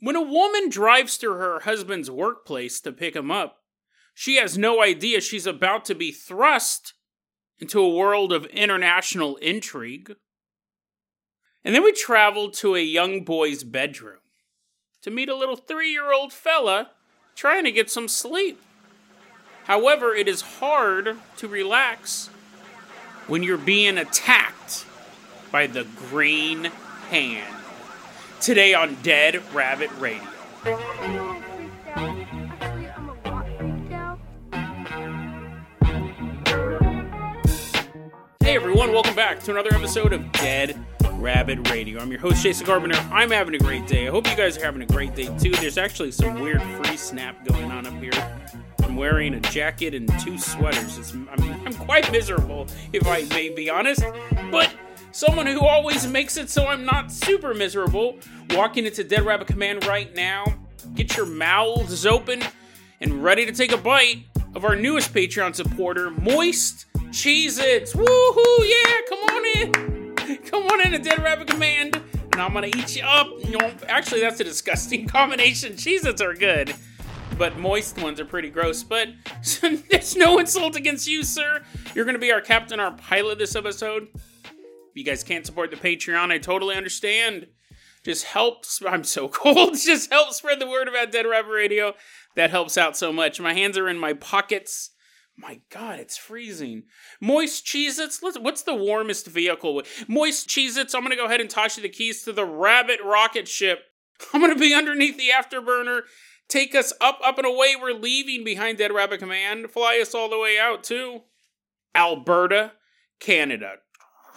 When a woman drives to her husband's workplace to pick him up, she has no idea she's about to be thrust into a world of international intrigue. And then we travel to a young boy's bedroom to meet a little three year old fella trying to get some sleep. However, it is hard to relax when you're being attacked by the green hand. Today on Dead Rabbit Radio. Hey everyone, welcome back to another episode of Dead Rabbit Radio. I'm your host, Jason Carpenter. I'm having a great day. I hope you guys are having a great day too. There's actually some weird free snap going on up here. I'm wearing a jacket and two sweaters. I'm, I'm quite miserable, if I may be honest. But someone who always makes it so I'm not super miserable, walking into Dead Rabbit Command right now. Get your mouths open and ready to take a bite of our newest Patreon supporter, Moist Cheez Its. Woohoo! Yeah, come on in. Come on in to Dead Rabbit Command, and I'm gonna eat you up. Actually, that's a disgusting combination. Cheez Its are good, but moist ones are pretty gross. But there's no insult against you, sir. You're gonna be our captain, our pilot this episode. You guys can't support the Patreon, I totally understand. Just helps. I'm so cold. Just help spread the word about Dead Rabbit Radio. That helps out so much. My hands are in my pockets. My God, it's freezing. Moist Cheez Its. What's the warmest vehicle? Moist Cheez Its. I'm going to go ahead and toss you the keys to the Rabbit rocket ship. I'm going to be underneath the afterburner. Take us up, up, and away. We're leaving behind Dead Rabbit Command. Fly us all the way out to Alberta, Canada.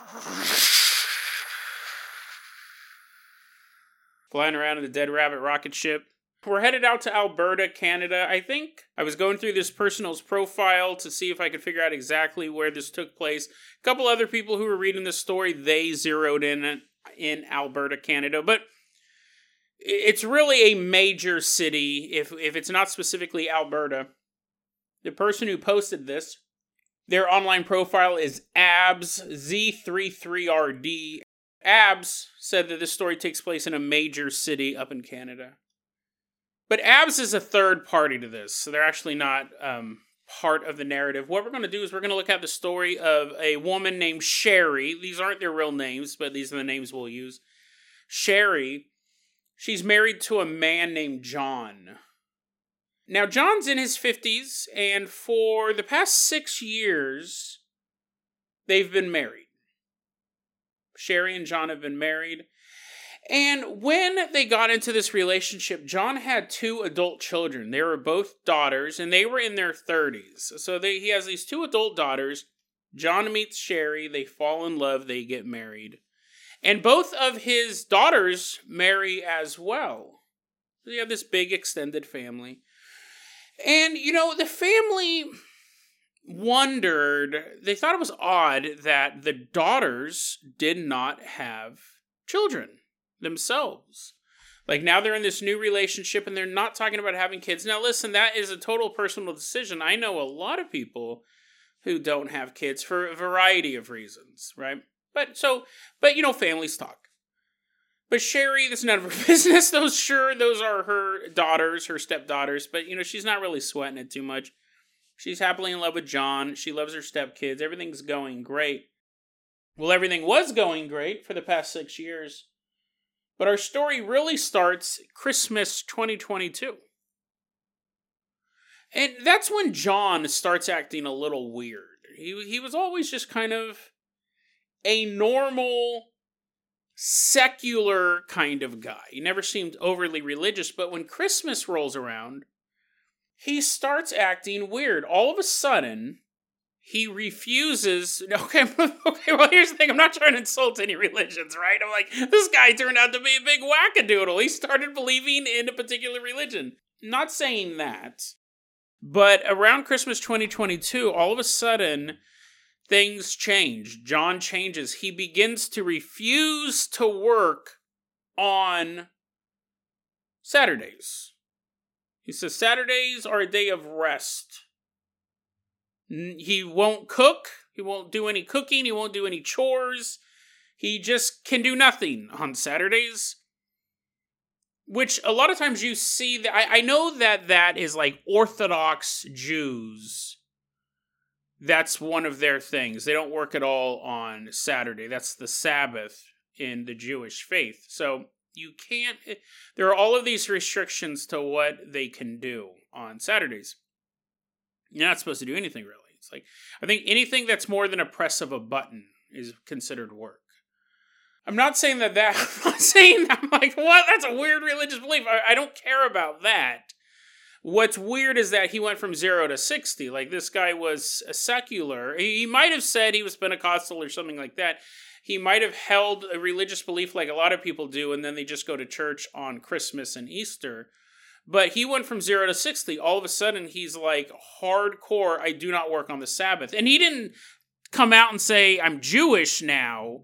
Flying around in the Dead Rabbit rocket ship. We're headed out to Alberta, Canada. I think I was going through this person's profile to see if I could figure out exactly where this took place. A couple other people who were reading the story, they zeroed in in Alberta, Canada, but it's really a major city if if it's not specifically Alberta. The person who posted this, their online profile is abs z33rd. Abs said that this story takes place in a major city up in Canada. But Abs is a third party to this, so they're actually not um, part of the narrative. What we're going to do is we're going to look at the story of a woman named Sherry. These aren't their real names, but these are the names we'll use. Sherry, she's married to a man named John. Now, John's in his 50s, and for the past six years, they've been married. Sherry and John have been married. And when they got into this relationship, John had two adult children. They were both daughters, and they were in their 30s. So they, he has these two adult daughters. John meets Sherry, they fall in love, they get married. And both of his daughters marry as well. So you have this big extended family. And, you know, the family wondered, they thought it was odd that the daughters did not have children themselves. Like now they're in this new relationship and they're not talking about having kids. Now, listen, that is a total personal decision. I know a lot of people who don't have kids for a variety of reasons, right? But so, but you know, families talk. But Sherry, that's none of her business. Those sure, those are her daughters, her stepdaughters. But you know, she's not really sweating it too much. She's happily in love with John. She loves her stepkids. Everything's going great. Well, everything was going great for the past six years but our story really starts Christmas 2022. And that's when John starts acting a little weird. He, he was always just kind of a normal, secular kind of guy. He never seemed overly religious, but when Christmas rolls around, he starts acting weird. All of a sudden, he refuses. Okay, okay. Well, here's the thing. I'm not trying to insult any religions, right? I'm like, this guy turned out to be a big wackadoodle. He started believing in a particular religion. Not saying that, but around Christmas 2022, all of a sudden, things change. John changes. He begins to refuse to work on Saturdays. He says Saturdays are a day of rest. He won't cook. He won't do any cooking. He won't do any chores. He just can do nothing on Saturdays. which a lot of times you see that I, I know that that is like Orthodox Jews. That's one of their things. They don't work at all on Saturday. That's the Sabbath in the Jewish faith. So you can't. There are all of these restrictions to what they can do on Saturdays. You're not supposed to do anything really. It's like I think anything that's more than a press of a button is considered work. I'm not saying that that. I'm not saying that. I'm like, what? That's a weird religious belief. I, I don't care about that. What's weird is that he went from zero to 60. Like, this guy was a secular. He, might have said he was Pentecostal or something like that. He might have held a religious belief like a lot of people do, and then they just go to church on Christmas and Easter. But he went from zero to 60. All of a sudden, he's like hardcore, I do not work on the Sabbath. And he didn't come out and say, I'm Jewish now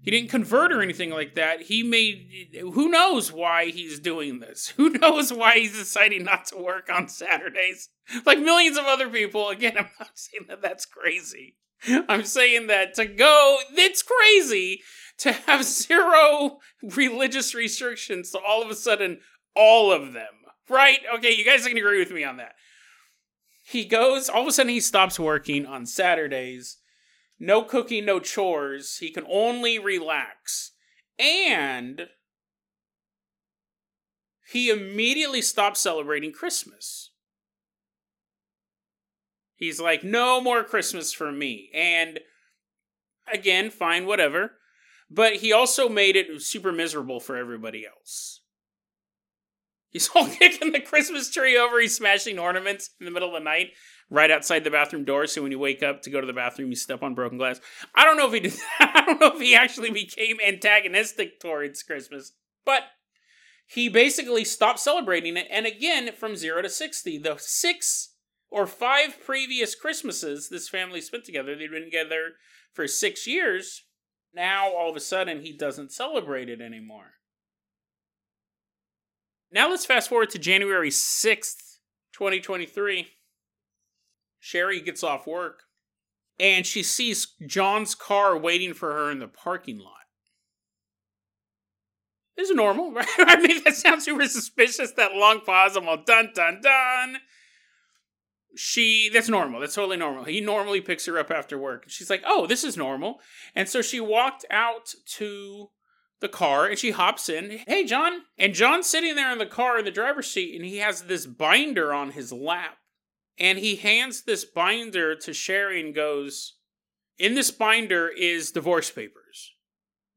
he didn't convert or anything like that. He made. Who knows why he's doing this? Who knows why he's deciding not to work on Saturdays? Like millions of other people. Again, I'm not saying that that's crazy. I'm saying that to go, it's crazy to have zero religious restrictions to all of a sudden all of them. Right? Okay, you guys can agree with me on that. He goes, all of a sudden he stops working on Saturdays no cooking, no chores. He can only relax. And he immediately stops celebrating Christmas. He's like, no more Christmas for me. And again, fine, whatever. But he also made it super miserable for everybody else. He's all kicking the Christmas tree over. He's smashing ornaments in the middle of the night right outside the bathroom door. So when you wake up to go to the bathroom, you step on broken glass. I don't know if he did. That. I don't know if he actually became antagonistic towards Christmas, but he basically stopped celebrating it. And again, from zero to sixty, the six or five previous Christmases this family spent together, they'd been together for six years. Now all of a sudden, he doesn't celebrate it anymore. Now let's fast forward to January 6th, 2023. Sherry gets off work and she sees John's car waiting for her in the parking lot. This is normal, right? I mean, that sounds super suspicious, that long pause. I'm all dun dun dun. She, that's normal. That's totally normal. He normally picks her up after work. She's like, oh, this is normal. And so she walked out to the car and she hops in. Hey, John. And John's sitting there in the car in the driver's seat and he has this binder on his lap. And he hands this binder to Sherry and goes, In this binder is divorce papers.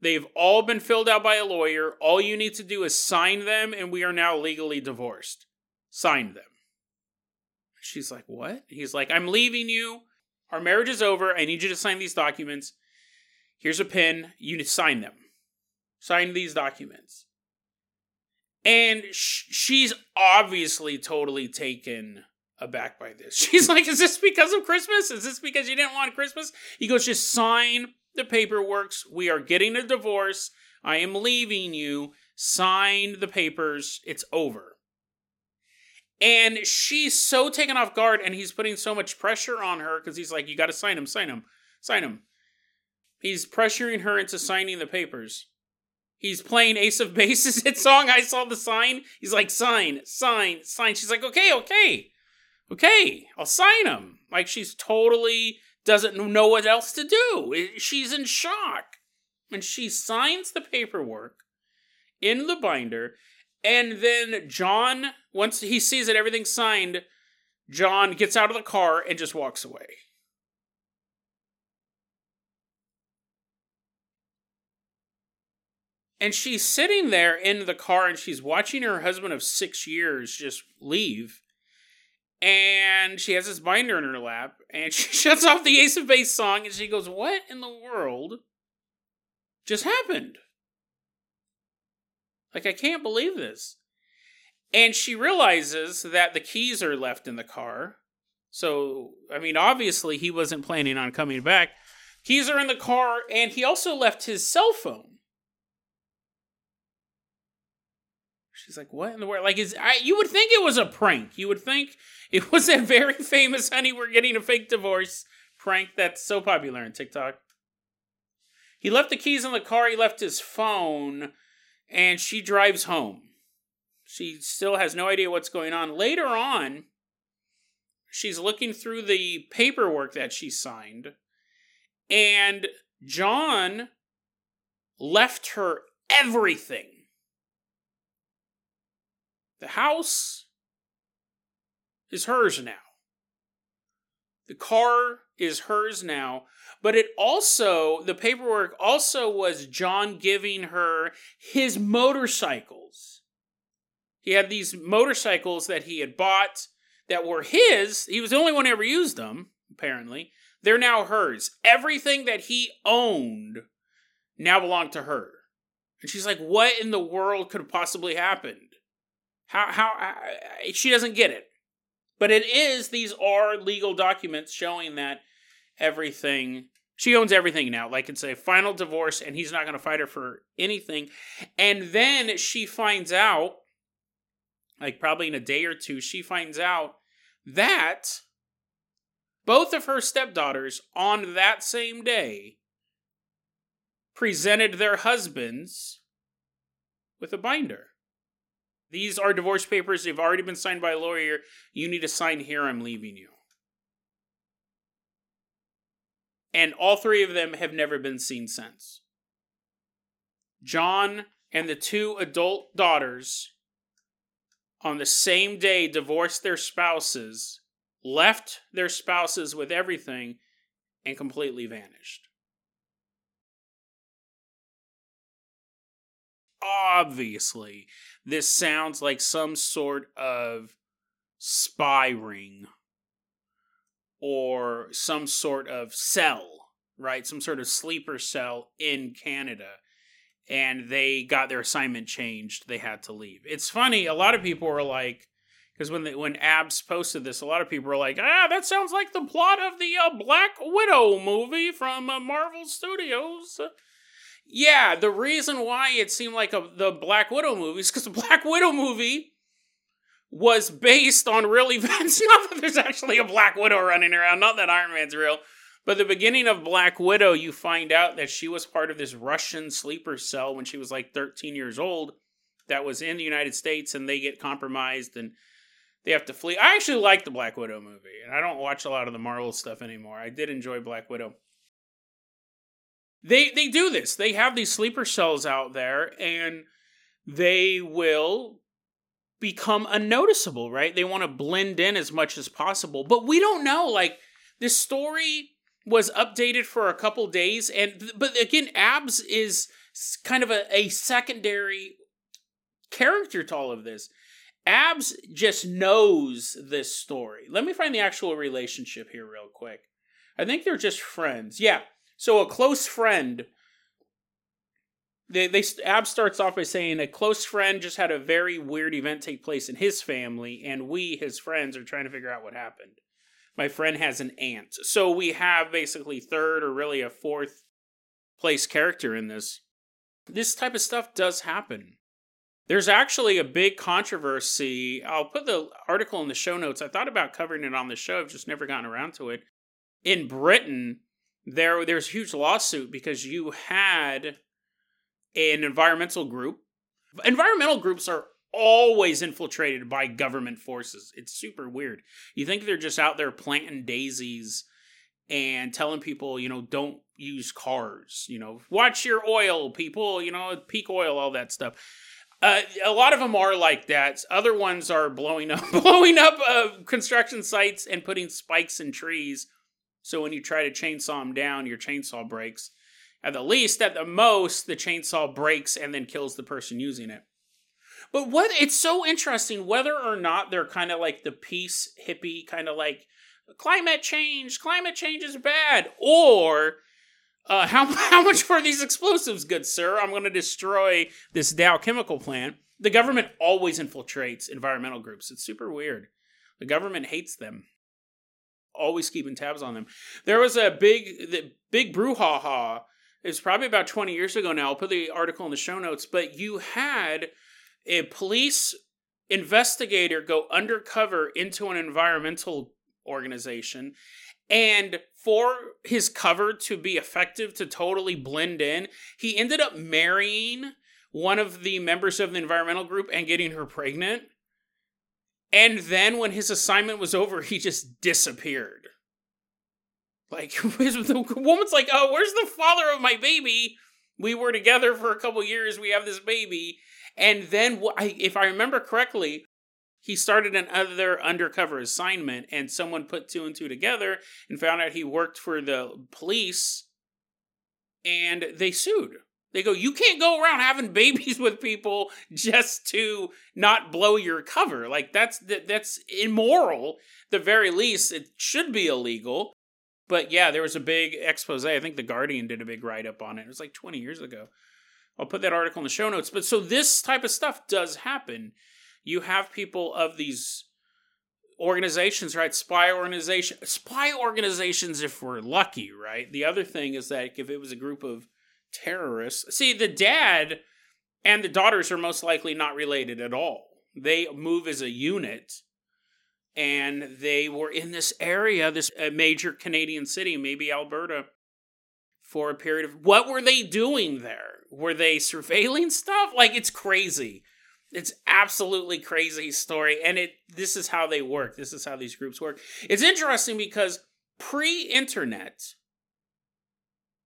They've all been filled out by a lawyer. All you need to do is sign them, and we are now legally divorced. Sign them. She's like, What? He's like, I'm leaving you. Our marriage is over. I need you to sign these documents. Here's a pen. You need to sign them. Sign these documents. And sh- she's obviously totally taken aback by this. She's like, Is this because of Christmas? Is this because you didn't want Christmas? He goes, Just sign the paperwork. We are getting a divorce. I am leaving you. Sign the papers. It's over. And she's so taken off guard, and he's putting so much pressure on her because he's like, You got to sign him, sign him, sign him. He's pressuring her into signing the papers. He's playing Ace of Base's hit song. I saw the sign. He's like, sign, sign, sign. She's like, okay, okay okay, I'll sign him. Like she's totally doesn't know what else to do. She's in shock. And she signs the paperwork in the binder. And then John, once he sees that everything's signed, John gets out of the car and just walks away. And she's sitting there in the car and she's watching her husband of six years just leave and she has this binder in her lap and she shuts off the ace of base song and she goes what in the world just happened like i can't believe this and she realizes that the keys are left in the car so i mean obviously he wasn't planning on coming back keys are in the car and he also left his cell phone She's like, "What in the world?" Like, is I, you would think it was a prank. You would think it was a very famous "Honey, we're getting a fake divorce" prank that's so popular on TikTok. He left the keys in the car. He left his phone, and she drives home. She still has no idea what's going on. Later on, she's looking through the paperwork that she signed, and John left her everything the house is hers now. The car is hers now. But it also, the paperwork also was John giving her his motorcycles. He had these motorcycles that he had bought that were his. He was the only one who ever used them, apparently. They're now hers. Everything that he owned now belonged to her. And she's like, what in the world could have possibly happened? How how she doesn't get it. But it is these are legal documents showing that everything she owns everything now. Like it's a final divorce and he's not going to fight her for anything. And then she finds out like probably in a day or two she finds out that both of her stepdaughters on that same day presented their husbands with a binder. These are divorce papers. They've already been signed by a lawyer. You need to sign here. I'm leaving you. And all three of them have never been seen since. John and the two adult daughters on the same day divorced their spouses, left their spouses with everything, and completely vanished. Obviously, this sounds like some sort of spy ring or some sort of cell, right? Some sort of sleeper cell in Canada. And they got their assignment changed. They had to leave. It's funny. A lot of people were like, because when they, when Abs posted this, a lot of people were like, "Ah, that sounds like the plot of the uh, Black Widow movie from uh, Marvel Studios." Yeah, the reason why it seemed like a, the Black Widow movie is because the Black Widow movie was based on real events. Not that there's actually a Black Widow running around, not that Iron Man's real. But the beginning of Black Widow, you find out that she was part of this Russian sleeper cell when she was like 13 years old that was in the United States and they get compromised and they have to flee. I actually like the Black Widow movie and I don't watch a lot of the Marvel stuff anymore. I did enjoy Black Widow. They they do this. They have these sleeper cells out there and they will become unnoticeable, right? They want to blend in as much as possible. But we don't know like this story was updated for a couple days and but again abs is kind of a, a secondary character to all of this abs just knows this story let me find the actual relationship here real quick i think they're just friends yeah so a close friend. They, they Ab starts off by saying a close friend just had a very weird event take place in his family, and we, his friends, are trying to figure out what happened. My friend has an aunt, so we have basically third or really a fourth place character in this. This type of stuff does happen. There's actually a big controversy. I'll put the article in the show notes. I thought about covering it on the show, I've just never gotten around to it. In Britain, there there's a huge lawsuit because you had an environmental group. Environmental groups are always infiltrated by government forces. It's super weird. You think they're just out there planting daisies and telling people, you know, don't use cars, you know, watch your oil, people, you know, peak oil, all that stuff. Uh, a lot of them are like that. Other ones are blowing up, blowing up uh, construction sites and putting spikes in trees so when you try to chainsaw them down, your chainsaw breaks. At the least, at the most, the chainsaw breaks and then kills the person using it. But what it's so interesting whether or not they're kind of like the peace hippie kind of like climate change, climate change is bad, or uh, how how much for these explosives, good sir? I'm going to destroy this Dow chemical plant. The government always infiltrates environmental groups. It's super weird. The government hates them always keeping tabs on them. There was a big, the big brouhaha. It was probably about 20 years ago now. I'll put the article in the show notes. But you had a police investigator go undercover into an environmental organization. And for his cover to be effective, to totally blend in, he ended up marrying one of the members of the environmental group and getting her pregnant. And then when his assignment was over, he just disappeared. Like the woman's like, "Oh, where's the father of my baby? We were together for a couple years. We have this baby." And then, if I remember correctly, he started another undercover assignment, and someone put two and two together and found out he worked for the police, and they sued. They go, you can't go around having babies with people just to not blow your cover. Like that's that, that's immoral. The very least, it should be illegal. But yeah, there was a big expose. I think the Guardian did a big write up on it. It was like 20 years ago. I'll put that article in the show notes. But so this type of stuff does happen. You have people of these organizations, right? Spy organization, spy organizations. If we're lucky, right? The other thing is that if it was a group of terrorists, see the dad and the daughters are most likely not related at all. They move as a unit and they were in this area, this major Canadian city, maybe Alberta, for a period of. What were they doing there? Were they surveilling stuff? Like it's crazy. It's absolutely crazy story, and it. This is how they work. This is how these groups work. It's interesting because pre-internet,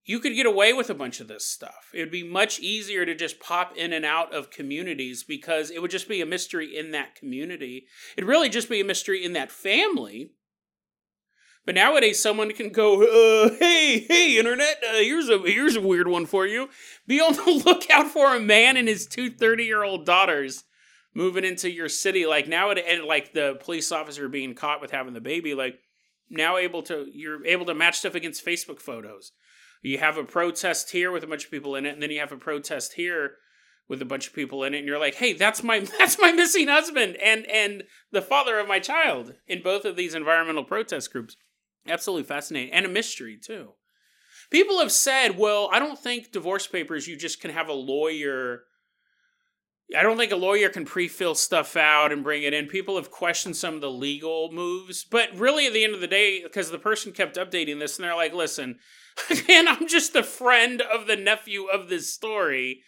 you could get away with a bunch of this stuff. It would be much easier to just pop in and out of communities because it would just be a mystery in that community. It'd really just be a mystery in that family. But nowadays, someone can go, uh, "Hey, hey, internet! Uh, here's a here's a weird one for you. Be on the lookout for a man and his two 30 year old daughters moving into your city. Like now, it like the police officer being caught with having the baby. Like now, able to you're able to match stuff against Facebook photos you have a protest here with a bunch of people in it, and then you have a protest here with a bunch of people in it, and you're like, hey, that's my that's my missing husband and and the father of my child in both of these environmental protest groups. Absolutely fascinating. And a mystery too. People have said, well, I don't think divorce papers you just can have a lawyer I don't think a lawyer can pre-fill stuff out and bring it in. People have questioned some of the legal moves, but really at the end of the day, because the person kept updating this, and they're like, "Listen, and I'm just a friend of the nephew of this story.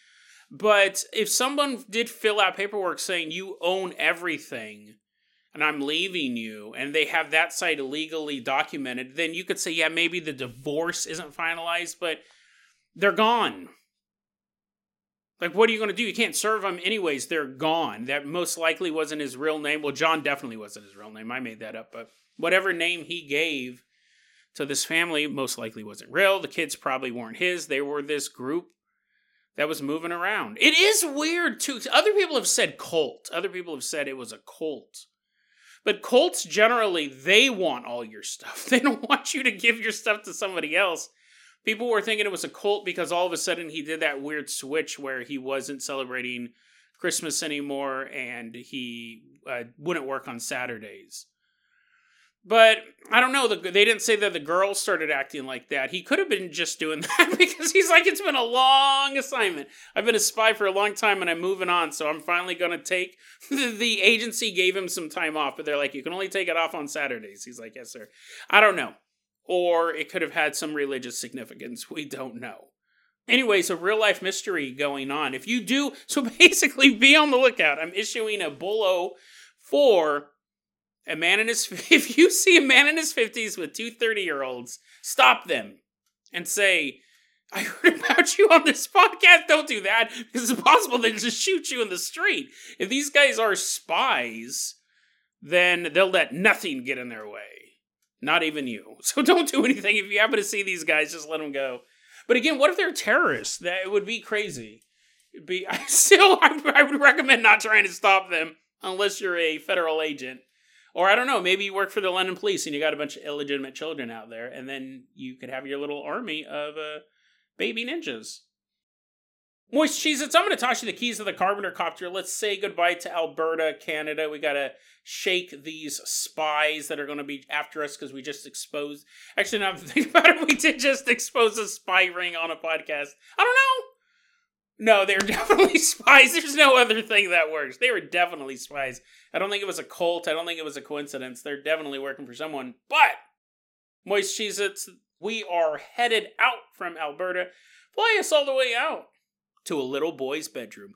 But if someone did fill out paperwork saying you own everything and I'm leaving you, and they have that site legally documented, then you could say, yeah, maybe the divorce isn't finalized, but they're gone. Like, what are you going to do? You can't serve them anyways. They're gone. That most likely wasn't his real name. Well, John definitely wasn't his real name. I made that up. But whatever name he gave, so this family most likely wasn't real. The kids probably weren't his. They were this group that was moving around. It is weird too. Other people have said cult. Other people have said it was a cult. But cults generally they want all your stuff. They don't want you to give your stuff to somebody else. People were thinking it was a cult because all of a sudden he did that weird switch where he wasn't celebrating Christmas anymore and he uh, wouldn't work on Saturdays. But I don't know. they didn't say that the girl started acting like that. He could have been just doing that because he's like, it's been a long assignment. I've been a spy for a long time and I'm moving on. So I'm finally going to take. the agency gave him some time off, but they're like, you can only take it off on Saturdays. He's like, yes, sir. I don't know. Or it could have had some religious significance. We don't know. Anyways, a real life mystery going on. If you do, so basically be on the lookout. I'm issuing a BOLO for a man in his if you see a man in his 50s with two 30 year olds stop them and say i heard about you on this podcast. Don't do that. Because it's possible they just shoot you in the street. If these guys are spies then they'll let nothing get in their way. Not even you. So don't do anything. If you happen to see these guys just let them go. But again what if they're terrorists? That would be crazy. It'd be i still I, I would recommend not trying to stop them unless you're a federal agent or I don't know, maybe you work for the London police and you got a bunch of illegitimate children out there, and then you could have your little army of uh, baby ninjas. Moist Cheez Its, I'm going to toss you the keys of the Carpenter Copter. Let's say goodbye to Alberta, Canada. We got to shake these spies that are going to be after us because we just exposed. Actually, now I'm thinking about it, we did just expose a spy ring on a podcast. I don't know. No, they're definitely spies. There's no other thing that works. They were definitely spies. I don't think it was a cult. I don't think it was a coincidence. They're definitely working for someone. But, Moist Cheez Its, we are headed out from Alberta. Fly us all the way out to a little boy's bedroom.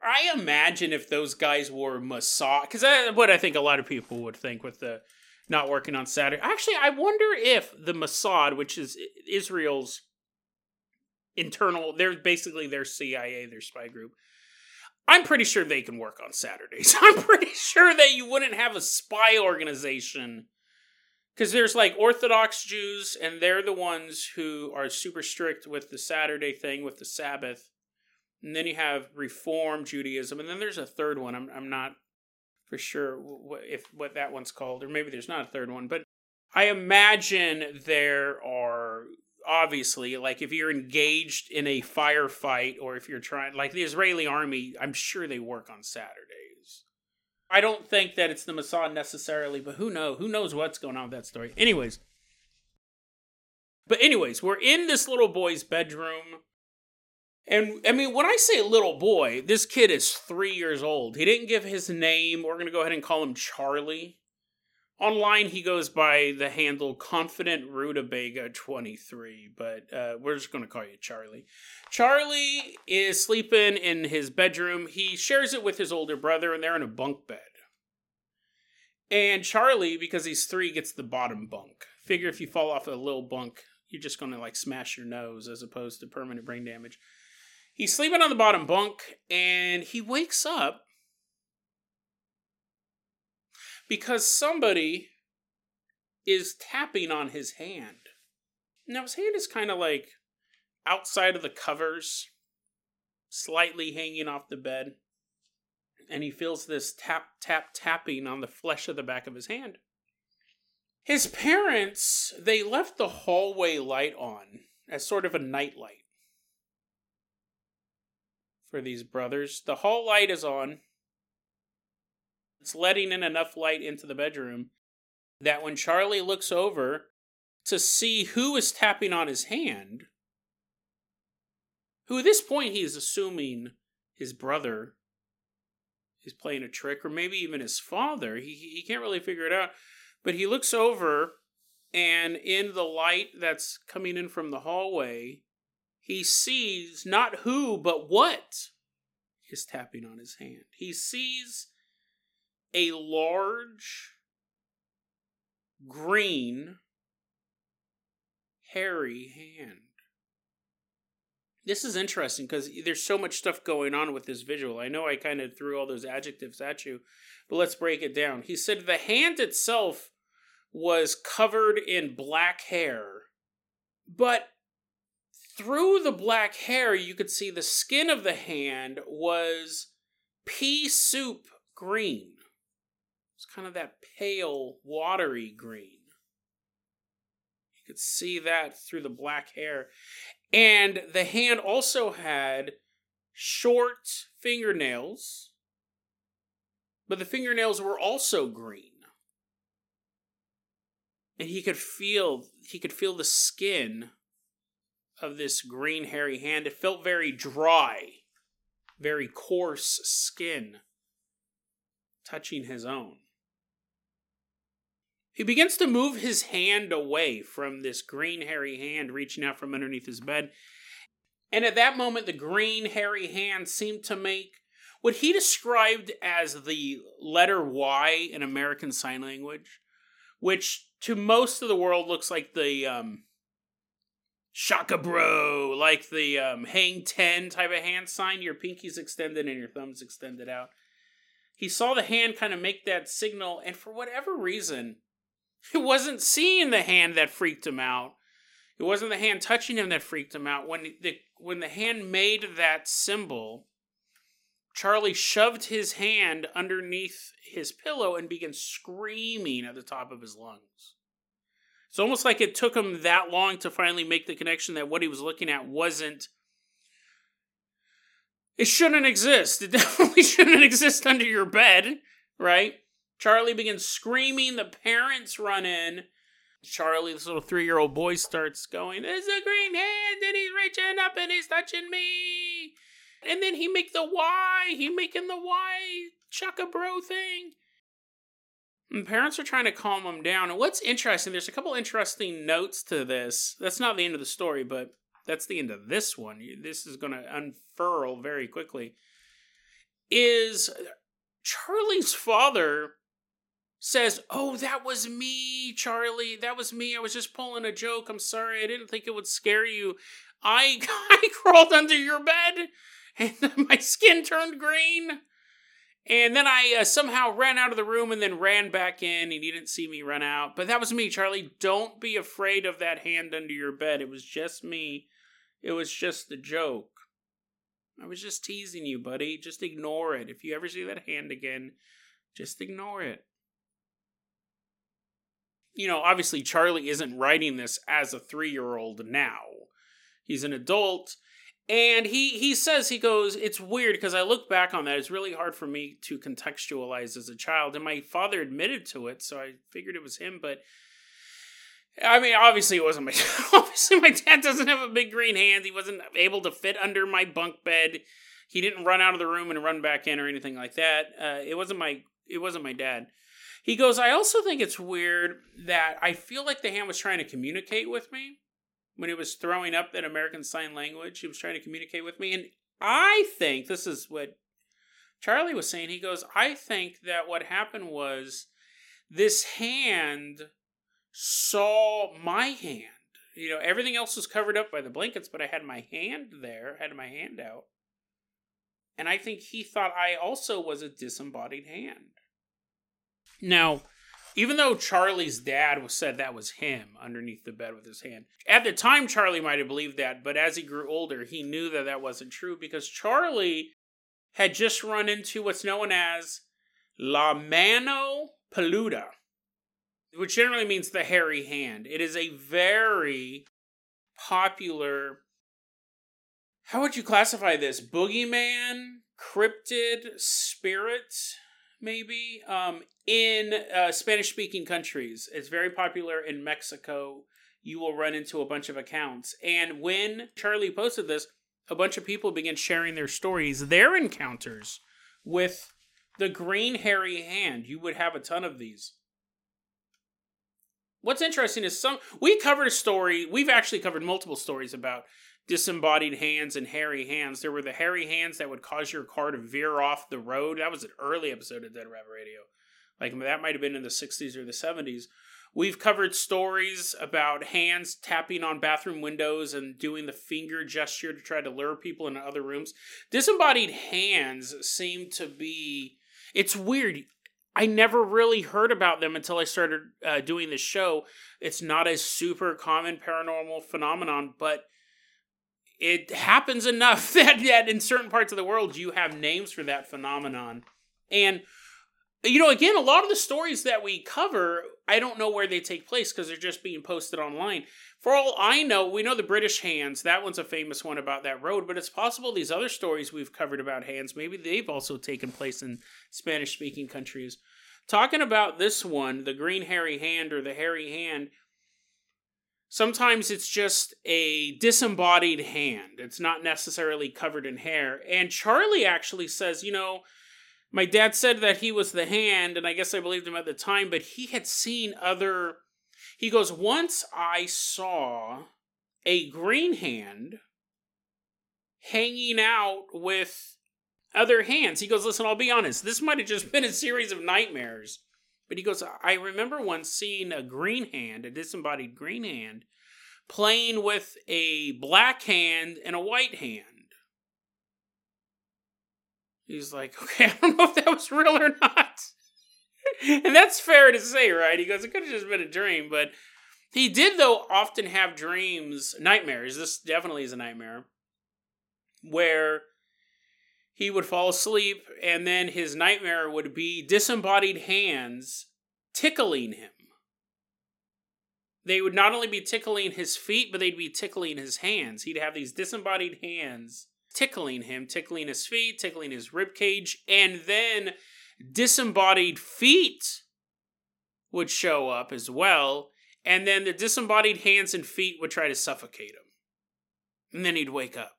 I imagine if those guys wore Mossad, because what I think a lot of people would think with the not working on Saturday. Actually, I wonder if the Mossad, which is Israel's internal, they're basically their CIA, their spy group. I'm pretty sure they can work on Saturdays. I'm pretty sure that you wouldn't have a spy organization because there's like Orthodox Jews, and they're the ones who are super strict with the Saturday thing with the Sabbath. And then you have Reform Judaism, and then there's a third one. I'm I'm not for sure if what that one's called, or maybe there's not a third one. But I imagine there are obviously like if you're engaged in a firefight, or if you're trying like the Israeli army, I'm sure they work on Saturdays. I don't think that it's the Mossad necessarily, but who knows? Who knows what's going on with that story? Anyways. But anyways, we're in this little boy's bedroom and I mean, when I say little boy, this kid is three years old. He didn't give his name. We're going to go ahead and call him Charlie. Online, he goes by the handle Confident Rutabaga 23, but uh, we're just going to call you Charlie. Charlie is sleeping in his bedroom. He shares it with his older brother, and they're in a bunk bed. And Charlie, because he's three, gets the bottom bunk. Figure if you fall off a little bunk, you're just going to like smash your nose as opposed to permanent brain damage. He's sleeping on the bottom bunk and he wakes up because somebody is tapping on his hand. Now, his hand is kind of like outside of the covers, slightly hanging off the bed. And he feels this tap, tap, tapping on the flesh of the back of his hand. His parents, they left the hallway light on as sort of a nightlight for these brothers. The hall light is on. It's letting in enough light into the bedroom that when Charlie looks over to see who is tapping on his hand, who at this point he is assuming his brother is playing a trick, or maybe even his father. He, he can't really figure it out. But he looks over, and in the light that's coming in from the hallway, he sees not who, but what is tapping on his hand. He sees a large, green, hairy hand. This is interesting because there's so much stuff going on with this visual. I know I kind of threw all those adjectives at you, but let's break it down. He said the hand itself was covered in black hair, but through the black hair, you could see the skin of the hand was pea soup green. It's kind of that pale, watery green. You could see that through the black hair. And the hand also had short fingernails, but the fingernails were also green. And he could feel he could feel the skin of this green hairy hand. It felt very dry, very coarse skin touching his own. He begins to move his hand away from this green hairy hand reaching out from underneath his bed. And at that moment, the green hairy hand seemed to make what he described as the letter Y in American Sign Language, which to most of the world looks like the um, shaka bro, like the um, hang 10 type of hand sign. Your pinky's extended and your thumb's extended out. He saw the hand kind of make that signal, and for whatever reason, it wasn't seeing the hand that freaked him out. It wasn't the hand touching him that freaked him out. When the when the hand made that symbol, Charlie shoved his hand underneath his pillow and began screaming at the top of his lungs. It's almost like it took him that long to finally make the connection that what he was looking at wasn't. It shouldn't exist. It definitely shouldn't exist under your bed, right? Charlie begins screaming. The parents run in. Charlie, this little three year old boy, starts going, There's a green hand and he's reaching up and he's touching me. And then he make the Y. He making the Y shaka bro thing. And parents are trying to calm him down. And what's interesting, there's a couple interesting notes to this. That's not the end of the story, but that's the end of this one. This is going to unfurl very quickly. Is Charlie's father says, Oh, that was me, Charlie. That was me. I was just pulling a joke. I'm sorry. I didn't think it would scare you. I, I crawled under your bed and my skin turned green. And then I uh, somehow ran out of the room and then ran back in, and he didn't see me run out. But that was me, Charlie. Don't be afraid of that hand under your bed. It was just me. It was just a joke. I was just teasing you, buddy. Just ignore it. If you ever see that hand again, just ignore it. You know, obviously, Charlie isn't writing this as a three year old now. He's an adult and he he says he goes, it's weird because I look back on that. It's really hard for me to contextualize as a child, and my father admitted to it, so I figured it was him. But I mean, obviously it wasn't my. obviously, my dad doesn't have a big green hand. He wasn't able to fit under my bunk bed. He didn't run out of the room and run back in or anything like that. Uh, it wasn't my. It wasn't my dad. He goes. I also think it's weird that I feel like the hand was trying to communicate with me when he was throwing up that American Sign Language. He was trying to communicate with me. And I think this is what Charlie was saying. He goes, I think that what happened was this hand saw my hand. You know, everything else was covered up by the blankets, but I had my hand there, had my hand out. And I think he thought I also was a disembodied hand. Now, even though Charlie's dad was said that was him underneath the bed with his hand. At the time, Charlie might have believed that, but as he grew older, he knew that that wasn't true because Charlie had just run into what's known as La Mano Peluda, which generally means the hairy hand. It is a very popular. How would you classify this? Boogeyman, cryptid, spirit, maybe? Um, in uh, Spanish speaking countries. It's very popular in Mexico. You will run into a bunch of accounts. And when Charlie posted this, a bunch of people began sharing their stories, their encounters with the green hairy hand. You would have a ton of these. What's interesting is some we covered a story, we've actually covered multiple stories about disembodied hands and hairy hands. There were the hairy hands that would cause your car to veer off the road. That was an early episode of Dead Rabbit Radio. Like that might have been in the 60s or the 70s. We've covered stories about hands tapping on bathroom windows and doing the finger gesture to try to lure people into other rooms. Disembodied hands seem to be. It's weird. I never really heard about them until I started uh, doing this show. It's not a super common paranormal phenomenon, but it happens enough that, that in certain parts of the world you have names for that phenomenon. And you know, again, a lot of the stories that we cover, I don't know where they take place because they're just being posted online. For all I know, we know the British hands. That one's a famous one about that road, but it's possible these other stories we've covered about hands, maybe they've also taken place in Spanish speaking countries. Talking about this one, the green hairy hand or the hairy hand, sometimes it's just a disembodied hand. It's not necessarily covered in hair. And Charlie actually says, you know, my dad said that he was the hand, and I guess I believed him at the time, but he had seen other. He goes, Once I saw a green hand hanging out with other hands. He goes, Listen, I'll be honest, this might have just been a series of nightmares. But he goes, I remember once seeing a green hand, a disembodied green hand, playing with a black hand and a white hand. He's like, okay, I don't know if that was real or not. and that's fair to say, right? He goes, it could have just been a dream, but he did, though, often have dreams, nightmares. This definitely is a nightmare, where he would fall asleep and then his nightmare would be disembodied hands tickling him. They would not only be tickling his feet, but they'd be tickling his hands. He'd have these disembodied hands tickling him, tickling his feet, tickling his rib cage, and then disembodied feet would show up as well, and then the disembodied hands and feet would try to suffocate him. And then he'd wake up.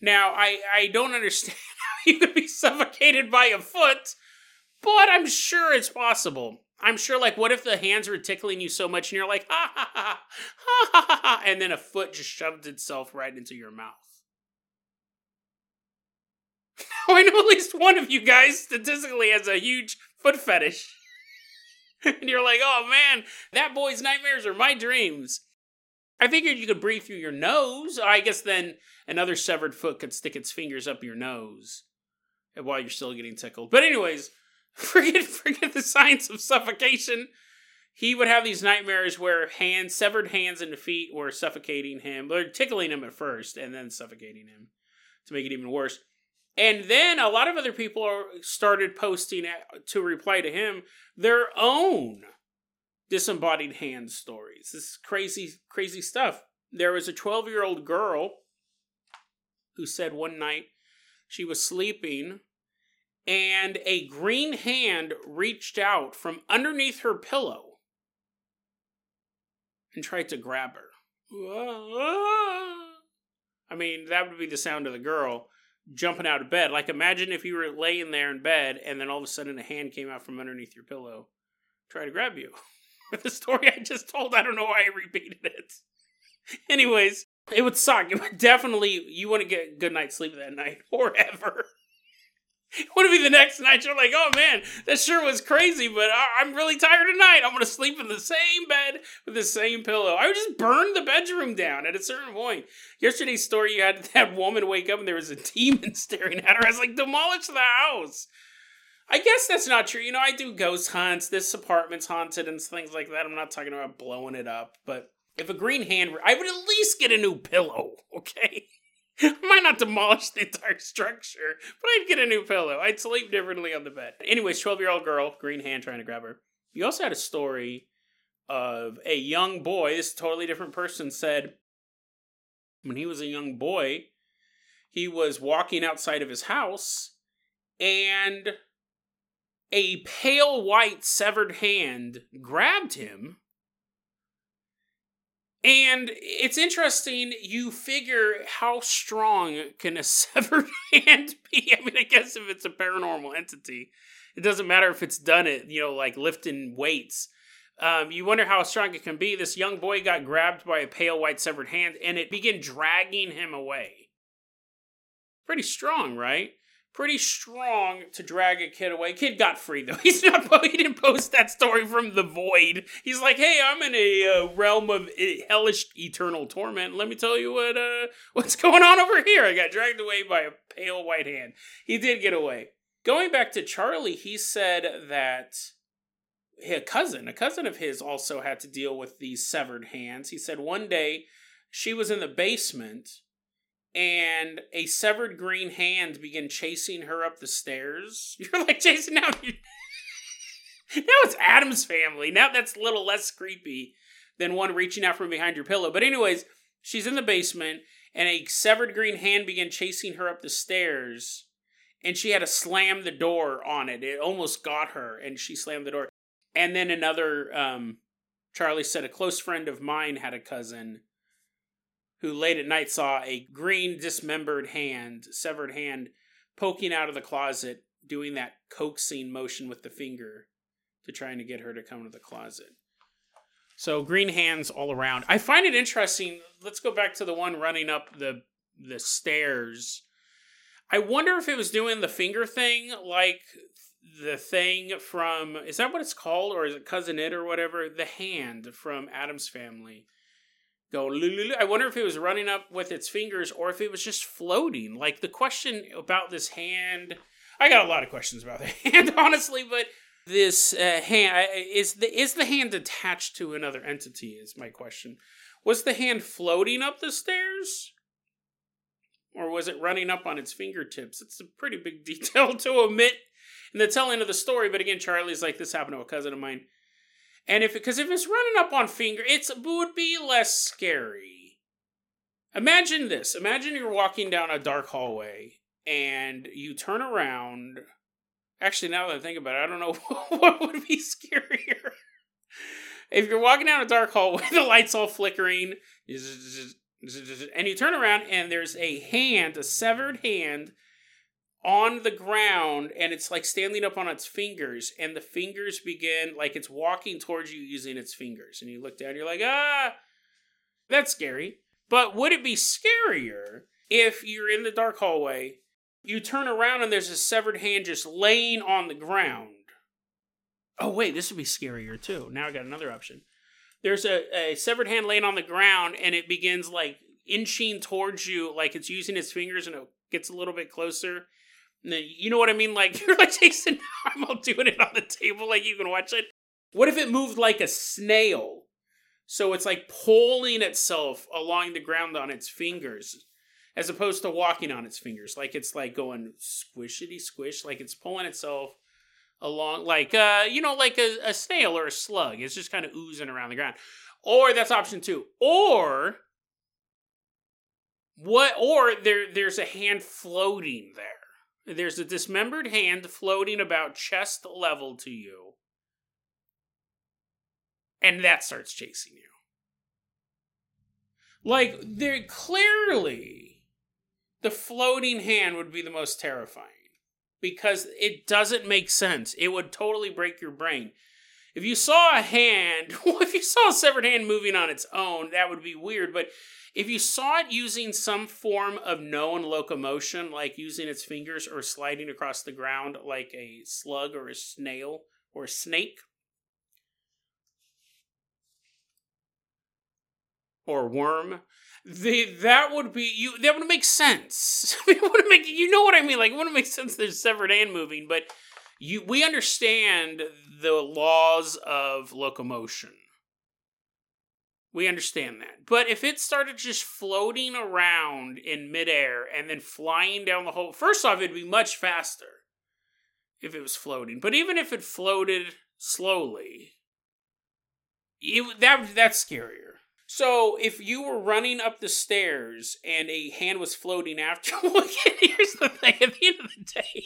Now, I, I don't understand how you could be suffocated by a foot, but I'm sure it's possible. I'm sure, like, what if the hands were tickling you so much and you're like, ha ha ha, ha ha ha, ha and then a foot just shoved itself right into your mouth? Oh, I know at least one of you guys statistically has a huge foot fetish. and you're like, oh man, that boy's nightmares are my dreams. I figured you could breathe through your nose. I guess then another severed foot could stick its fingers up your nose while you're still getting tickled. But anyways, forget forget the science of suffocation. He would have these nightmares where hands, severed hands and feet were suffocating him, or tickling him at first, and then suffocating him to make it even worse. And then a lot of other people started posting to reply to him their own disembodied hand stories. This is crazy, crazy stuff. There was a 12 year old girl who said one night she was sleeping and a green hand reached out from underneath her pillow and tried to grab her. I mean, that would be the sound of the girl jumping out of bed. Like, imagine if you were laying there in bed and then all of a sudden a hand came out from underneath your pillow, try to grab you. The story I just told, I don't know why I repeated it. Anyways, it would suck. It would definitely, you wouldn't get good night's sleep that night or ever. What if be the next night you're like, oh man, that sure was crazy, but I'm really tired tonight. I'm gonna sleep in the same bed with the same pillow. I would just burn the bedroom down at a certain point. Yesterday's story, you had that woman wake up and there was a demon staring at her. I was like, demolish the house. I guess that's not true. You know, I do ghost hunts. This apartment's haunted and things like that. I'm not talking about blowing it up, but if a green hand, I would at least get a new pillow, okay? I might not demolish the entire structure, but I'd get a new pillow. I'd sleep differently on the bed. Anyways, 12 year old girl, green hand trying to grab her. You also had a story of a young boy, this totally different person said when he was a young boy, he was walking outside of his house and a pale white severed hand grabbed him and it's interesting, you figure how strong can a severed hand be? I mean, I guess if it's a paranormal entity, it doesn't matter if it's done it, you know, like lifting weights. Um, you wonder how strong it can be. This young boy got grabbed by a pale white severed hand and it began dragging him away. Pretty strong, right? Pretty strong to drag a kid away. Kid got free though. He's not. He didn't post that story from the void. He's like, hey, I'm in a uh, realm of uh, hellish eternal torment. Let me tell you what uh, what's going on over here. I got dragged away by a pale white hand. He did get away. Going back to Charlie, he said that a cousin, a cousin of his, also had to deal with these severed hands. He said one day she was in the basement and a severed green hand began chasing her up the stairs. You're like Jason, now. you... now it's Addams Family. Now that's a little less creepy than one reaching out from behind your pillow. But anyways, she's in the basement, and a severed green hand began chasing her up the stairs, and she had to slam the door on it. It almost got her, and she slammed the door. And then another, um, Charlie said, a close friend of mine had a cousin who late at night saw a green dismembered hand, severed hand, poking out of the closet, doing that coaxing motion with the finger to trying to get her to come to the closet. So green hands all around. I find it interesting. Let's go back to the one running up the the stairs. I wonder if it was doing the finger thing like the thing from is that what it's called or is it Cousin Itt or whatever the hand from Addams Family go I wonder if it was running up with its fingers or if it was just floating. Like the question about this hand, I got a lot of questions about the hand, honestly, but this uh, hand is the is the hand attached to another entity? Is my question. Was the hand floating up the stairs? Or was it running up on its fingertips? It's a pretty big detail to omit in the telling of the story, but again, Charlie's like, this happened to a cousin of mine. And if because if it's running up on finger, it would be less scary. Imagine this. Imagine you're walking down a dark hallway and you turn around. Actually, now that I think about it, I don't know what would be scarier. if you're walking down a dark hallway, the lights all flickering, and you turn around and there's a hand, a severed hand, on the ground and it's like standing up on its fingers and the fingers begin like it's walking towards you using its fingers and you look down you're like ah that's scary. But would it be scarier if you're in the dark hallway you turn around and there's a severed hand just laying on the ground? Oh wait this would be scarier too. Now i got another option. There's a, a severed hand laying on the ground and it begins like inching towards you like it's using its fingers and it gets a little bit closer you know what I mean? Like you're like Jason I'm all doing it on the table, like you can watch it. What if it moved like a snail? So it's like pulling itself along the ground on its fingers, as opposed to walking on its fingers. Like it's like going squishity squish, like it's pulling itself along, like uh, you know, like a, a snail or a slug. It's just kind of oozing around the ground. Or that's option two. Or what? Or there, there's a hand floating there there's a dismembered hand floating about chest level to you. And that starts chasing you. Like, there clearly, the floating hand would be the most terrifying because it doesn't make sense. It would totally break your brain. If you saw a hand, well, if you saw a severed hand moving on its own, that would be weird. But if you saw it using some form of known locomotion, like using its fingers or sliding across the ground like a slug or a snail or a snake, or worm, the that would be you. That would make sense. it would make you know what I mean. Like it wouldn't make sense. There's severed hand moving, but you we understand the laws of locomotion. We understand that. But if it started just floating around in midair and then flying down the whole first off, it'd be much faster if it was floating. But even if it floated slowly, it, that that's scarier. So if you were running up the stairs and a hand was floating after, well, here's the thing: at the end of the day,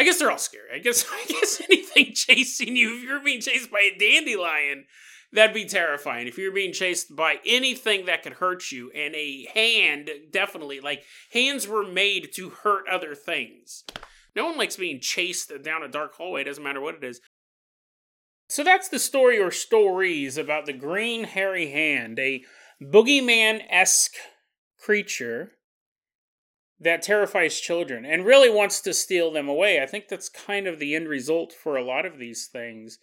I guess they're all scary. I guess I guess anything chasing you, if you're being chased by a dandelion, that'd be terrifying. If you're being chased by anything that could hurt you, and a hand, definitely, like hands were made to hurt other things. No one likes being chased down a dark hallway, doesn't matter what it is. So that's the story or stories about the green hairy hand, a boogeyman esque creature that terrifies children and really wants to steal them away. I think that's kind of the end result for a lot of these things.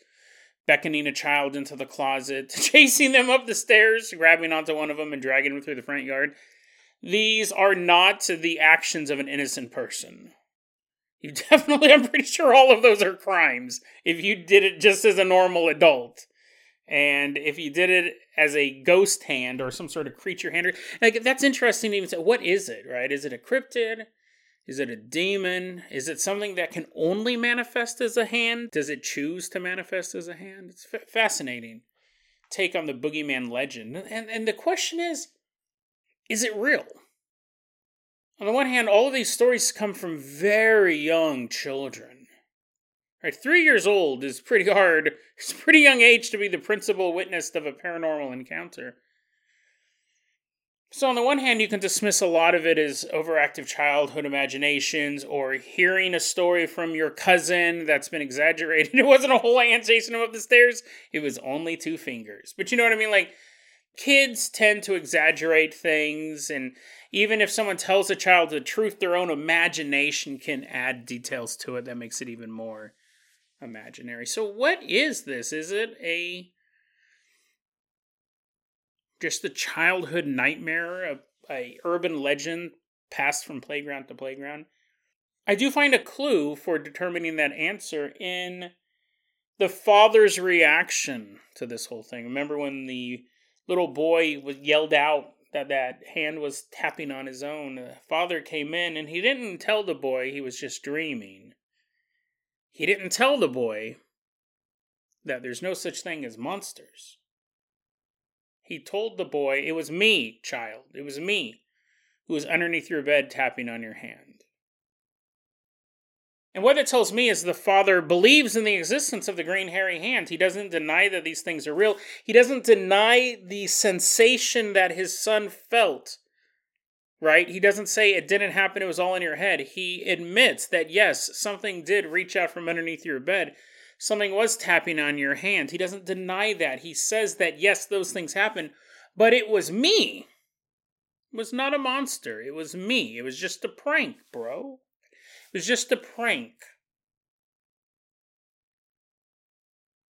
Beckoning a child into the closet, chasing them up the stairs, grabbing onto one of them and dragging them through the front yard. These are not the actions of an innocent person. You definitely, I'm pretty sure all of those are crimes if you did it just as a normal adult. And if you did it as a ghost hand or some sort of creature hand, like that's interesting to even say, what is it, right? Is it a cryptid? Is it a demon? Is it something that can only manifest as a hand? Does it choose to manifest as a hand? It's f- fascinating. Take on the boogeyman legend. And, and the question is is it real? On the one hand, all of these stories come from very young children Right, three years old is pretty hard. It's pretty young age to be the principal witness of a paranormal encounter. So, on the one hand, you can dismiss a lot of it as overactive childhood imaginations or hearing a story from your cousin that's been exaggerated. It wasn't a whole hand chasing him up the stairs, it was only two fingers. But you know what I mean? Like, kids tend to exaggerate things, and even if someone tells a child the truth, their own imagination can add details to it that makes it even more imaginary. So what is this? Is it a just a childhood nightmare, a, a urban legend passed from playground to playground? I do find a clue for determining that answer in the father's reaction to this whole thing. Remember when the little boy was yelled out that that hand was tapping on his own? The father came in and he didn't tell the boy he was just dreaming. He didn't tell the boy that there's no such thing as monsters. He told the boy, It was me, child. It was me who was underneath your bed tapping on your hand. And what it tells me is the father believes in the existence of the green hairy hand. He doesn't deny that these things are real. He doesn't deny the sensation that his son felt right? He doesn't say it didn't happen, it was all in your head. He admits that yes, something did reach out from underneath your bed. Something was tapping on your hand. He doesn't deny that. He says that yes, those things happen, but it was me. It was not a monster. It was me. It was just a prank, bro. It was just a prank.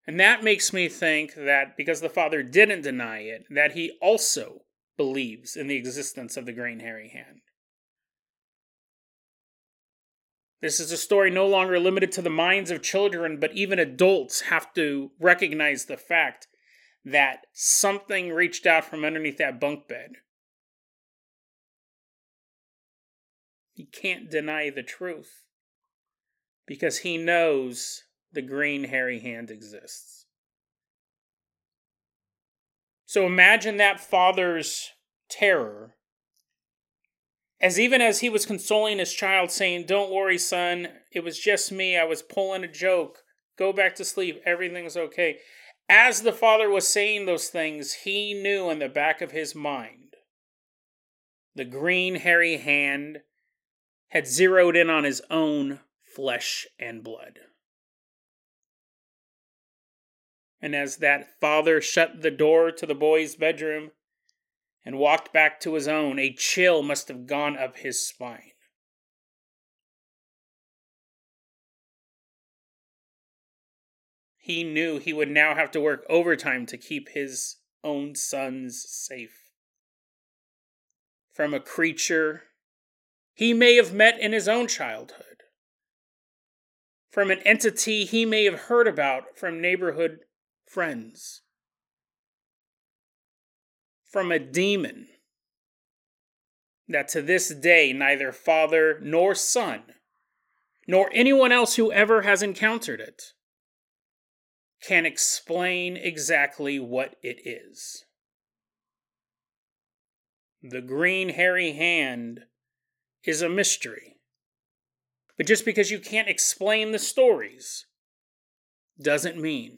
And that makes me think that because the father didn't deny it, that he also believes in the existence of the green hairy hand. This is a story no longer limited to the minds of children, but even adults have to recognize the fact that something reached out from underneath that bunk bed. He can't deny the truth because he knows the green hairy hand exists. So imagine that father's terror as even as he was consoling his child, saying, Don't worry, son, it was just me. I was pulling a joke. Go back to sleep. Everything's okay. As the father was saying those things, he knew in the back of his mind the green, hairy hand had zeroed in on his own flesh and blood. And as that father shut the door to the boy's bedroom and walked back to his own, a chill must have gone up his spine. He knew he would now have to work overtime to keep his own sons safe from a creature he may have met in his own childhood, from an entity he may have heard about from neighborhood friends, from a demon that to this day neither father nor son, nor anyone else who ever has encountered it, can explain exactly what it is. The green hairy hand is a mystery. But just because you can't explain the stories doesn't mean